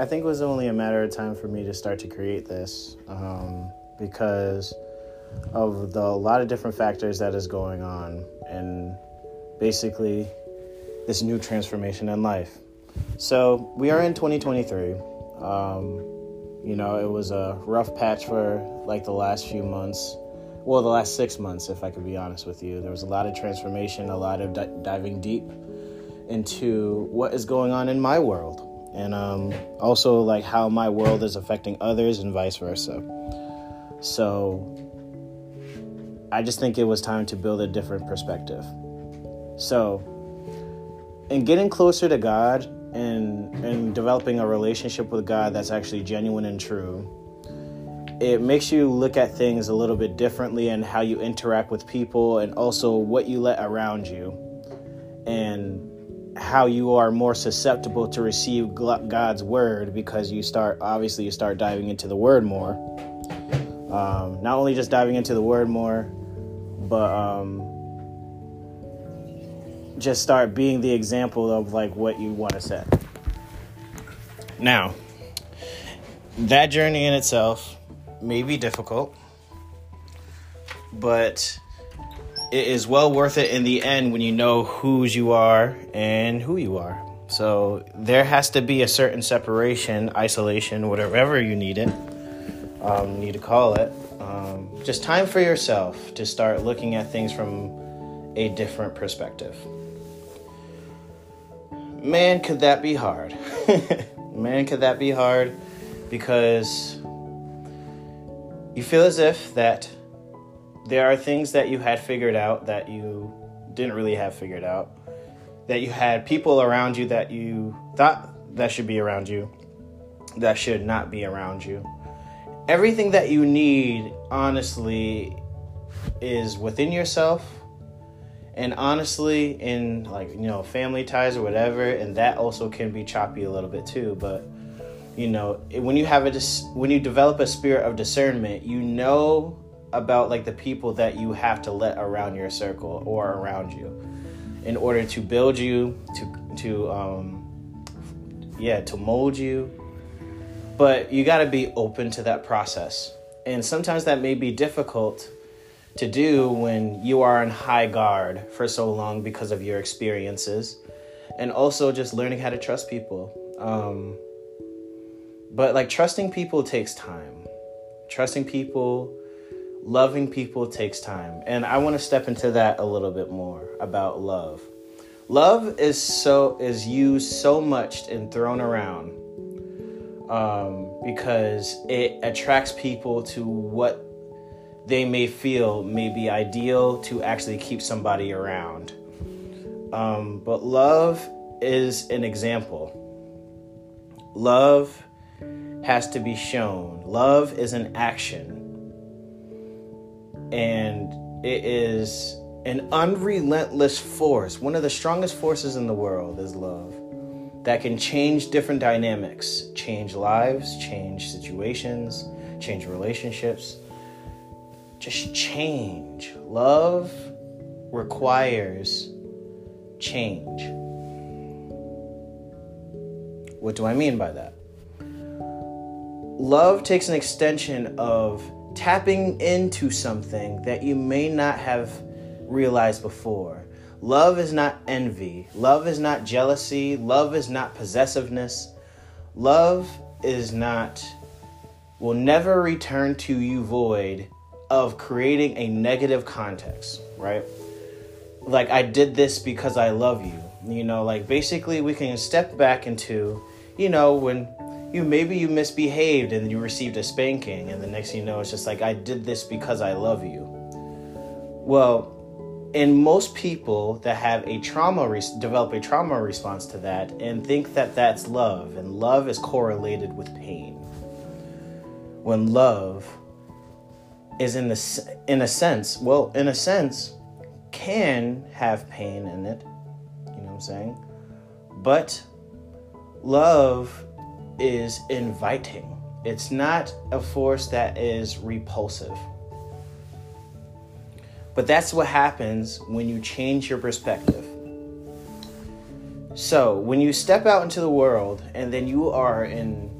I think it was only a matter of time for me to start to create this um, because of the a lot of different factors that is going on and basically this new transformation in life. So we are in 2023. Um, you know, it was a rough patch for like the last few months. Well, the last six months, if I could be honest with you. There was a lot of transformation, a lot of di- diving deep into what is going on in my world, and um, also like how my world is affecting others and vice versa. So, I just think it was time to build a different perspective. So, in getting closer to God and and developing a relationship with God that's actually genuine and true, it makes you look at things a little bit differently and how you interact with people and also what you let around you and how you are more susceptible to receive God's word because you start obviously you start diving into the word more. Um, not only just diving into the word more, but um, just start being the example of like what you want to set. Now, that journey in itself may be difficult, but it is well worth it in the end when you know whose you are and who you are. So there has to be a certain separation, isolation, whatever you need it, um, need to call it. Um, just time for yourself to start looking at things from a different perspective. Man, could that be hard? Man, could that be hard? Because you feel as if that there are things that you had figured out that you didn't really have figured out. That you had people around you that you thought that should be around you that should not be around you. Everything that you need, honestly, is within yourself and honestly in like you know family ties or whatever and that also can be choppy a little bit too but you know when you have a dis- when you develop a spirit of discernment you know about like the people that you have to let around your circle or around you in order to build you to to um yeah to mold you. But you got to be open to that process. And sometimes that may be difficult to do when you are on high guard for so long because of your experiences and also just learning how to trust people. Um, but like trusting people takes time. Trusting people loving people takes time and i want to step into that a little bit more about love love is so is used so much and thrown around um, because it attracts people to what they may feel may be ideal to actually keep somebody around. Um, but love is an example. Love has to be shown. Love is an action. And it is an unrelentless force. One of the strongest forces in the world is love that can change different dynamics, change lives, change situations, change relationships just change. Love requires change. What do I mean by that? Love takes an extension of tapping into something that you may not have realized before. Love is not envy. Love is not jealousy. Love is not possessiveness. Love is not, will never return to you void of creating a negative context, right? Like, I did this because I love you. You know, like basically, we can step back into, you know, when you maybe you misbehaved and you received a spanking, and the next thing you know, it's just like, I did this because I love you. Well, in most people that have a trauma, re- develop a trauma response to that and think that that's love, and love is correlated with pain. When love is in the in a sense, well, in a sense, can have pain in it. You know what I'm saying? But love is inviting. It's not a force that is repulsive. But that's what happens when you change your perspective. So, when you step out into the world and then you are in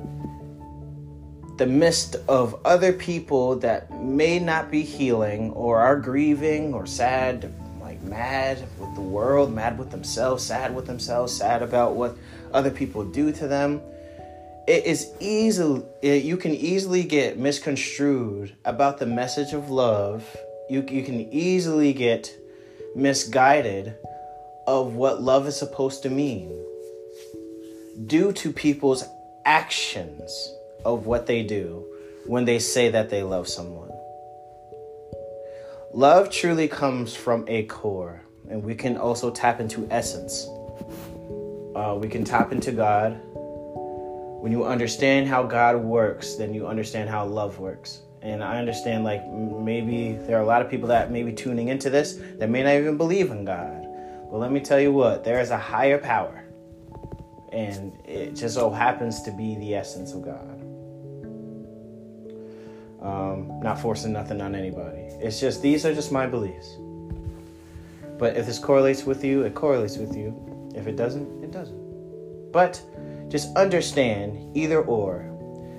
the midst of other people that may not be healing or are grieving or sad, like mad with the world, mad with themselves, sad with themselves, sad about what other people do to them. It is easily you can easily get misconstrued about the message of love. You you can easily get misguided of what love is supposed to mean due to people's actions of what they do when they say that they love someone. Love truly comes from a core, and we can also tap into essence. Uh, we can tap into God. When you understand how God works, then you understand how love works. And I understand, like, maybe there are a lot of people that may be tuning into this that may not even believe in God. But let me tell you what, there is a higher power. And it just so happens to be the essence of God. Um, not forcing nothing on anybody. It's just these are just my beliefs. But if this correlates with you, it correlates with you. If it doesn't, it doesn't. But just understand either or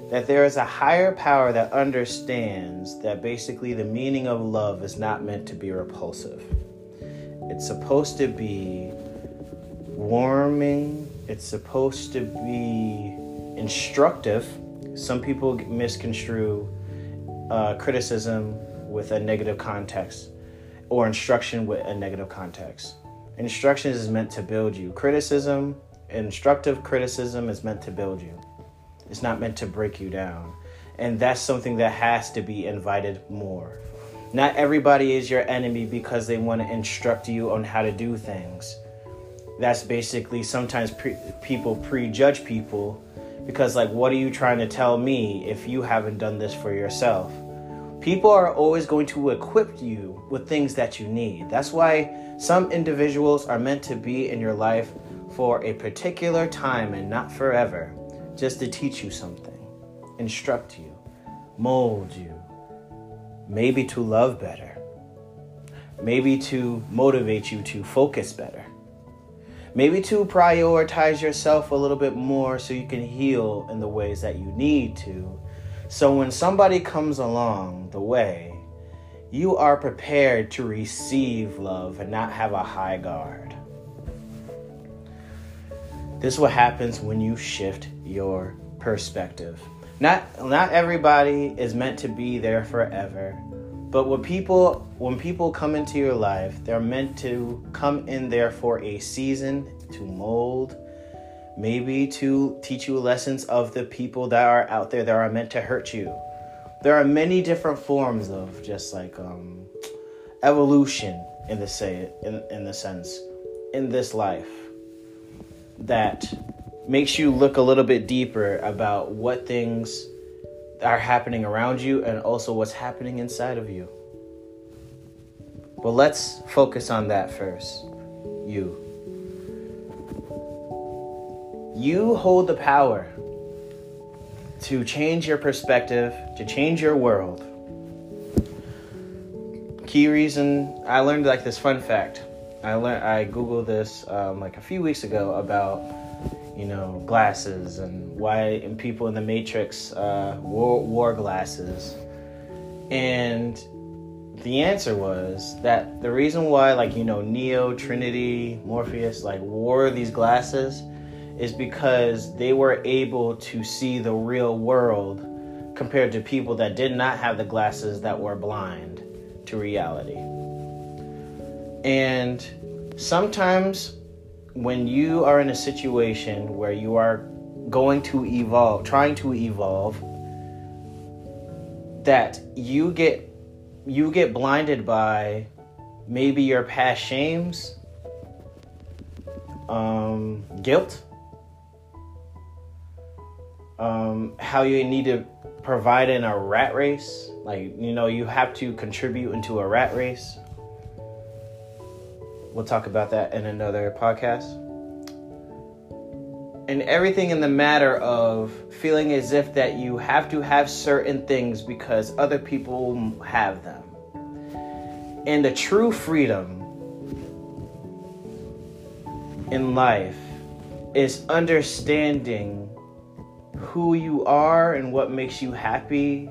that there is a higher power that understands that basically the meaning of love is not meant to be repulsive. It's supposed to be warming, it's supposed to be instructive. Some people misconstrue uh, criticism with a negative context or instruction with a negative context. Instruction is meant to build you. Criticism, instructive criticism is meant to build you. It's not meant to break you down. And that's something that has to be invited more. Not everybody is your enemy because they want to instruct you on how to do things. That's basically sometimes pre- people prejudge people because, like, what are you trying to tell me if you haven't done this for yourself? People are always going to equip you with things that you need. That's why some individuals are meant to be in your life for a particular time and not forever, just to teach you something, instruct you, mold you, maybe to love better, maybe to motivate you to focus better, maybe to prioritize yourself a little bit more so you can heal in the ways that you need to so when somebody comes along the way, you are prepared to receive love and not have a high guard. This is what happens when you shift your perspective. Not not everybody is meant to be there forever. But when people when people come into your life, they're meant to come in there for a season to mold, maybe to teach you lessons of the people that are out there that are meant to hurt you. There are many different forms of just like um, evolution in the say in, in the sense in this life that makes you look a little bit deeper about what things are happening around you and also what's happening inside of you. But let's focus on that first. You. You hold the power to change your perspective, to change your world. Key reason I learned like this fun fact. I learned I googled this um, like a few weeks ago about you know glasses and why and people in the Matrix uh, wore, wore glasses, and the answer was that the reason why like you know Neo, Trinity, Morpheus like wore these glasses is because they were able to see the real world compared to people that did not have the glasses that were blind to reality. And sometimes when you are in a situation where you are going to evolve, trying to evolve, that you get you get blinded by maybe your past shames, um, guilt, um, how you need to provide in a rat race. Like, you know, you have to contribute into a rat race. We'll talk about that in another podcast. And everything in the matter of feeling as if that you have to have certain things because other people have them. And the true freedom in life is understanding who you are and what makes you happy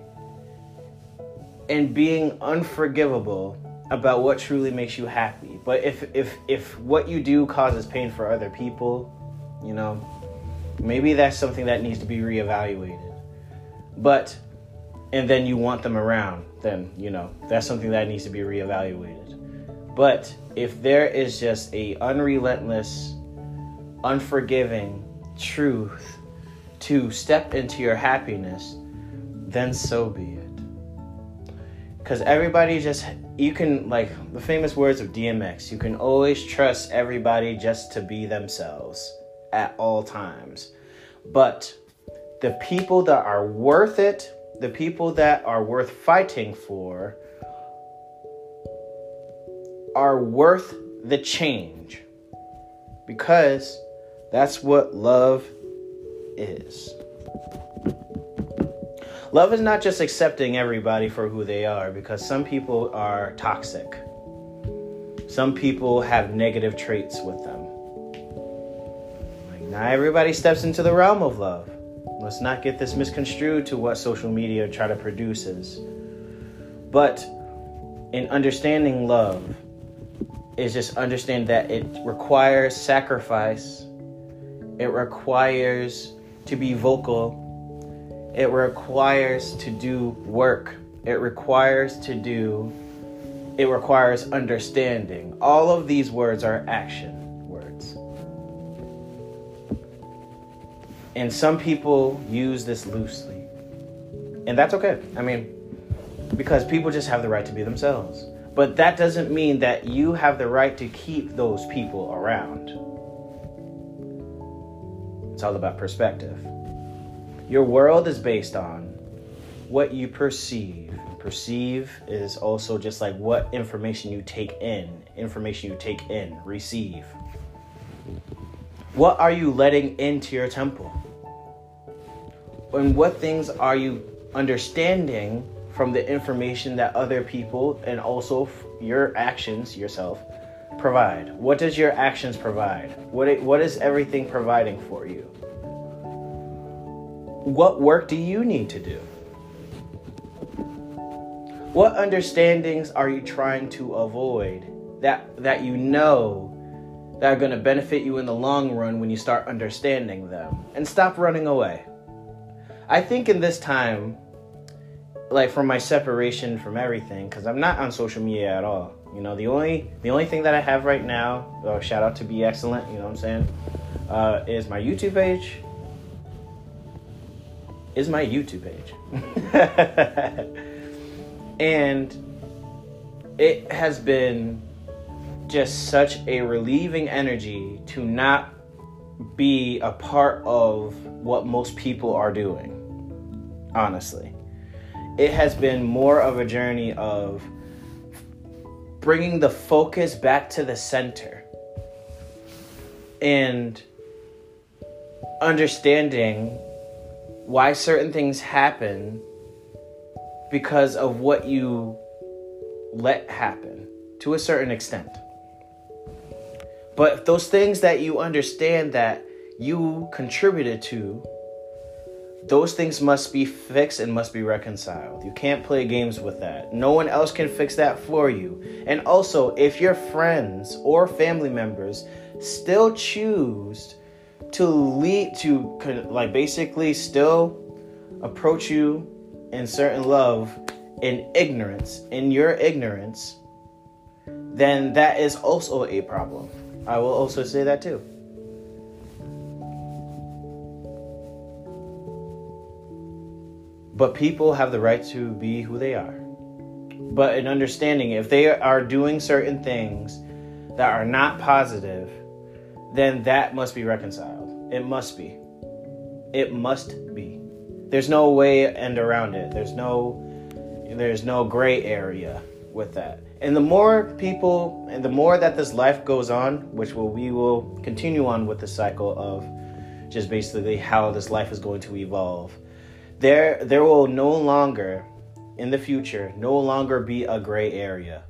and being unforgivable about what truly makes you happy. But if if if what you do causes pain for other people, you know, maybe that's something that needs to be reevaluated. But and then you want them around, then, you know, that's something that needs to be reevaluated. But if there is just a unrelentless, unforgiving truth to step into your happiness, then so be it. Because everybody just, you can, like the famous words of DMX, you can always trust everybody just to be themselves at all times. But the people that are worth it, the people that are worth fighting for, are worth the change. Because that's what love is. Love is not just accepting everybody for who they are, because some people are toxic. Some people have negative traits with them. Like, not everybody steps into the realm of love. Let's not get this misconstrued to what social media try to produces. But in understanding love, is just understand that it requires sacrifice. It requires to be vocal. It requires to do work. It requires to do, it requires understanding. All of these words are action words. And some people use this loosely. And that's okay. I mean, because people just have the right to be themselves. But that doesn't mean that you have the right to keep those people around. It's all about perspective. Your world is based on what you perceive. Perceive is also just like what information you take in, information you take in, receive. What are you letting into your temple? And what things are you understanding from the information that other people and also your actions yourself provide? What does your actions provide? What what is everything providing for you? What work do you need to do? What understandings are you trying to avoid that that you know that are going to benefit you in the long run when you start understanding them and stop running away? I think in this time like from my separation from everything because I'm not on social media at all. You know, the only the only thing that I have right now, oh, shout out to Be Excellent, you know what I'm saying, uh, is my YouTube page is my YouTube page. and it has been just such a relieving energy to not be a part of what most people are doing. Honestly, it has been more of a journey of bringing the focus back to the center and understanding why certain things happen because of what you let happen to a certain extent. But those things that you understand that you contributed to, those things must be fixed and must be reconciled. You can't play games with that. No one else can fix that for you. And also, if your friends or family members still choose to lead to like basically still approach you in certain love in ignorance in your ignorance then that is also a problem. I will also say that too. But people have the right to be who they are. But in understanding if they are doing certain things that are not positive then that must be reconciled. It must be. It must be. There's no way and around it. There's no there's no gray area with that. And the more people and the more that this life goes on, which will we will continue on with the cycle of just basically how this life is going to evolve. There there will no longer in the future no longer be a gray area.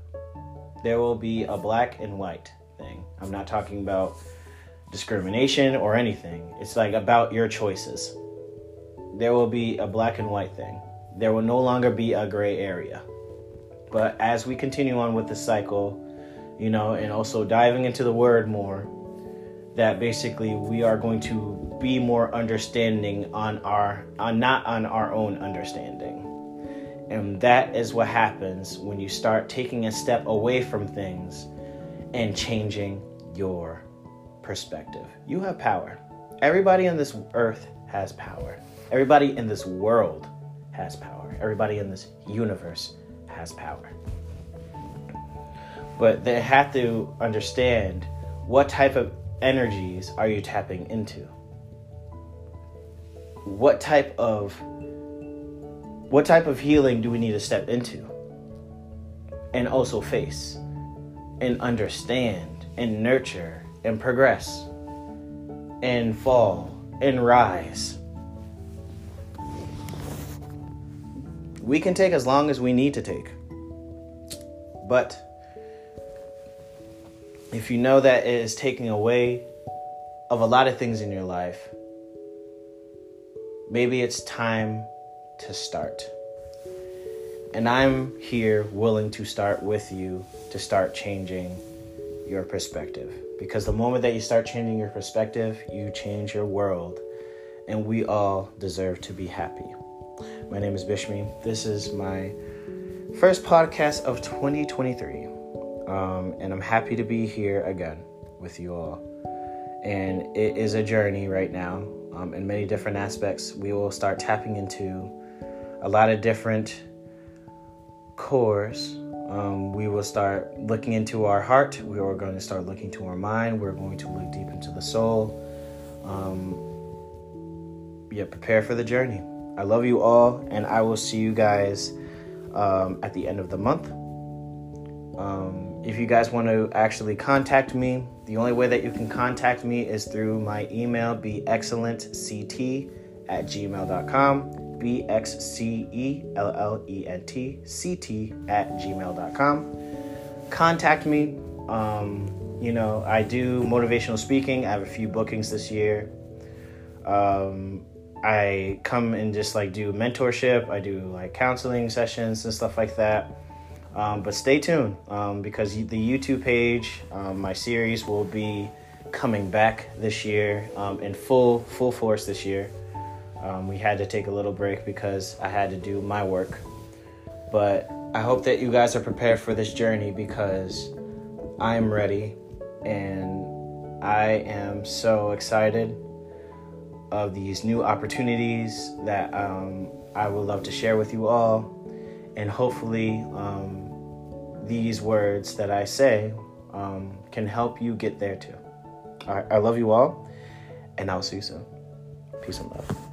There will be a black and white thing. I'm not talking about discrimination or anything. It's like about your choices. there will be a black and white thing. There will no longer be a gray area. But as we continue on with the cycle, you know, and also diving into the word more, that basically we are going to be more understanding on our on not on our own understanding. And that is what happens when you start taking a step away from things and changing your perspective. You have power. Everybody on this earth has power. Everybody in this world has power. Everybody in this universe has power. But they have to understand what type of energies are you tapping into? What type of what type of healing do we need to step into? And also face and understand and nurture and progress and fall and rise. We can take as long as we need to take. But if you know that it is taking away of a lot of things in your life, maybe it's time to start. And I'm here willing to start with you to start changing your perspective. Because the moment that you start changing your perspective, you change your world. And we all deserve to be happy. My name is Bishmi. This is my first podcast of 2023. Um, and I'm happy to be here again with you all. And it is a journey right now um, in many different aspects. We will start tapping into a lot of different cores um, we will start looking into our heart. We are going to start looking to our mind. We're going to look deep into the soul. Um, yeah, prepare for the journey. I love you all, and I will see you guys um, at the end of the month. Um, if you guys want to actually contact me, the only way that you can contact me is through my email, be excellentct at gmail.com. B X C E L L E N T C T at gmail.com. Contact me. Um, you know, I do motivational speaking. I have a few bookings this year. Um, I come and just like do mentorship. I do like counseling sessions and stuff like that. Um, but stay tuned um, because the YouTube page, um, my series will be coming back this year um, in full full force this year. Um, we had to take a little break because I had to do my work. But I hope that you guys are prepared for this journey because I am ready and I am so excited of these new opportunities that um, I would love to share with you all. And hopefully, um, these words that I say um, can help you get there too. All right, I love you all, and I'll see you soon. Peace and love.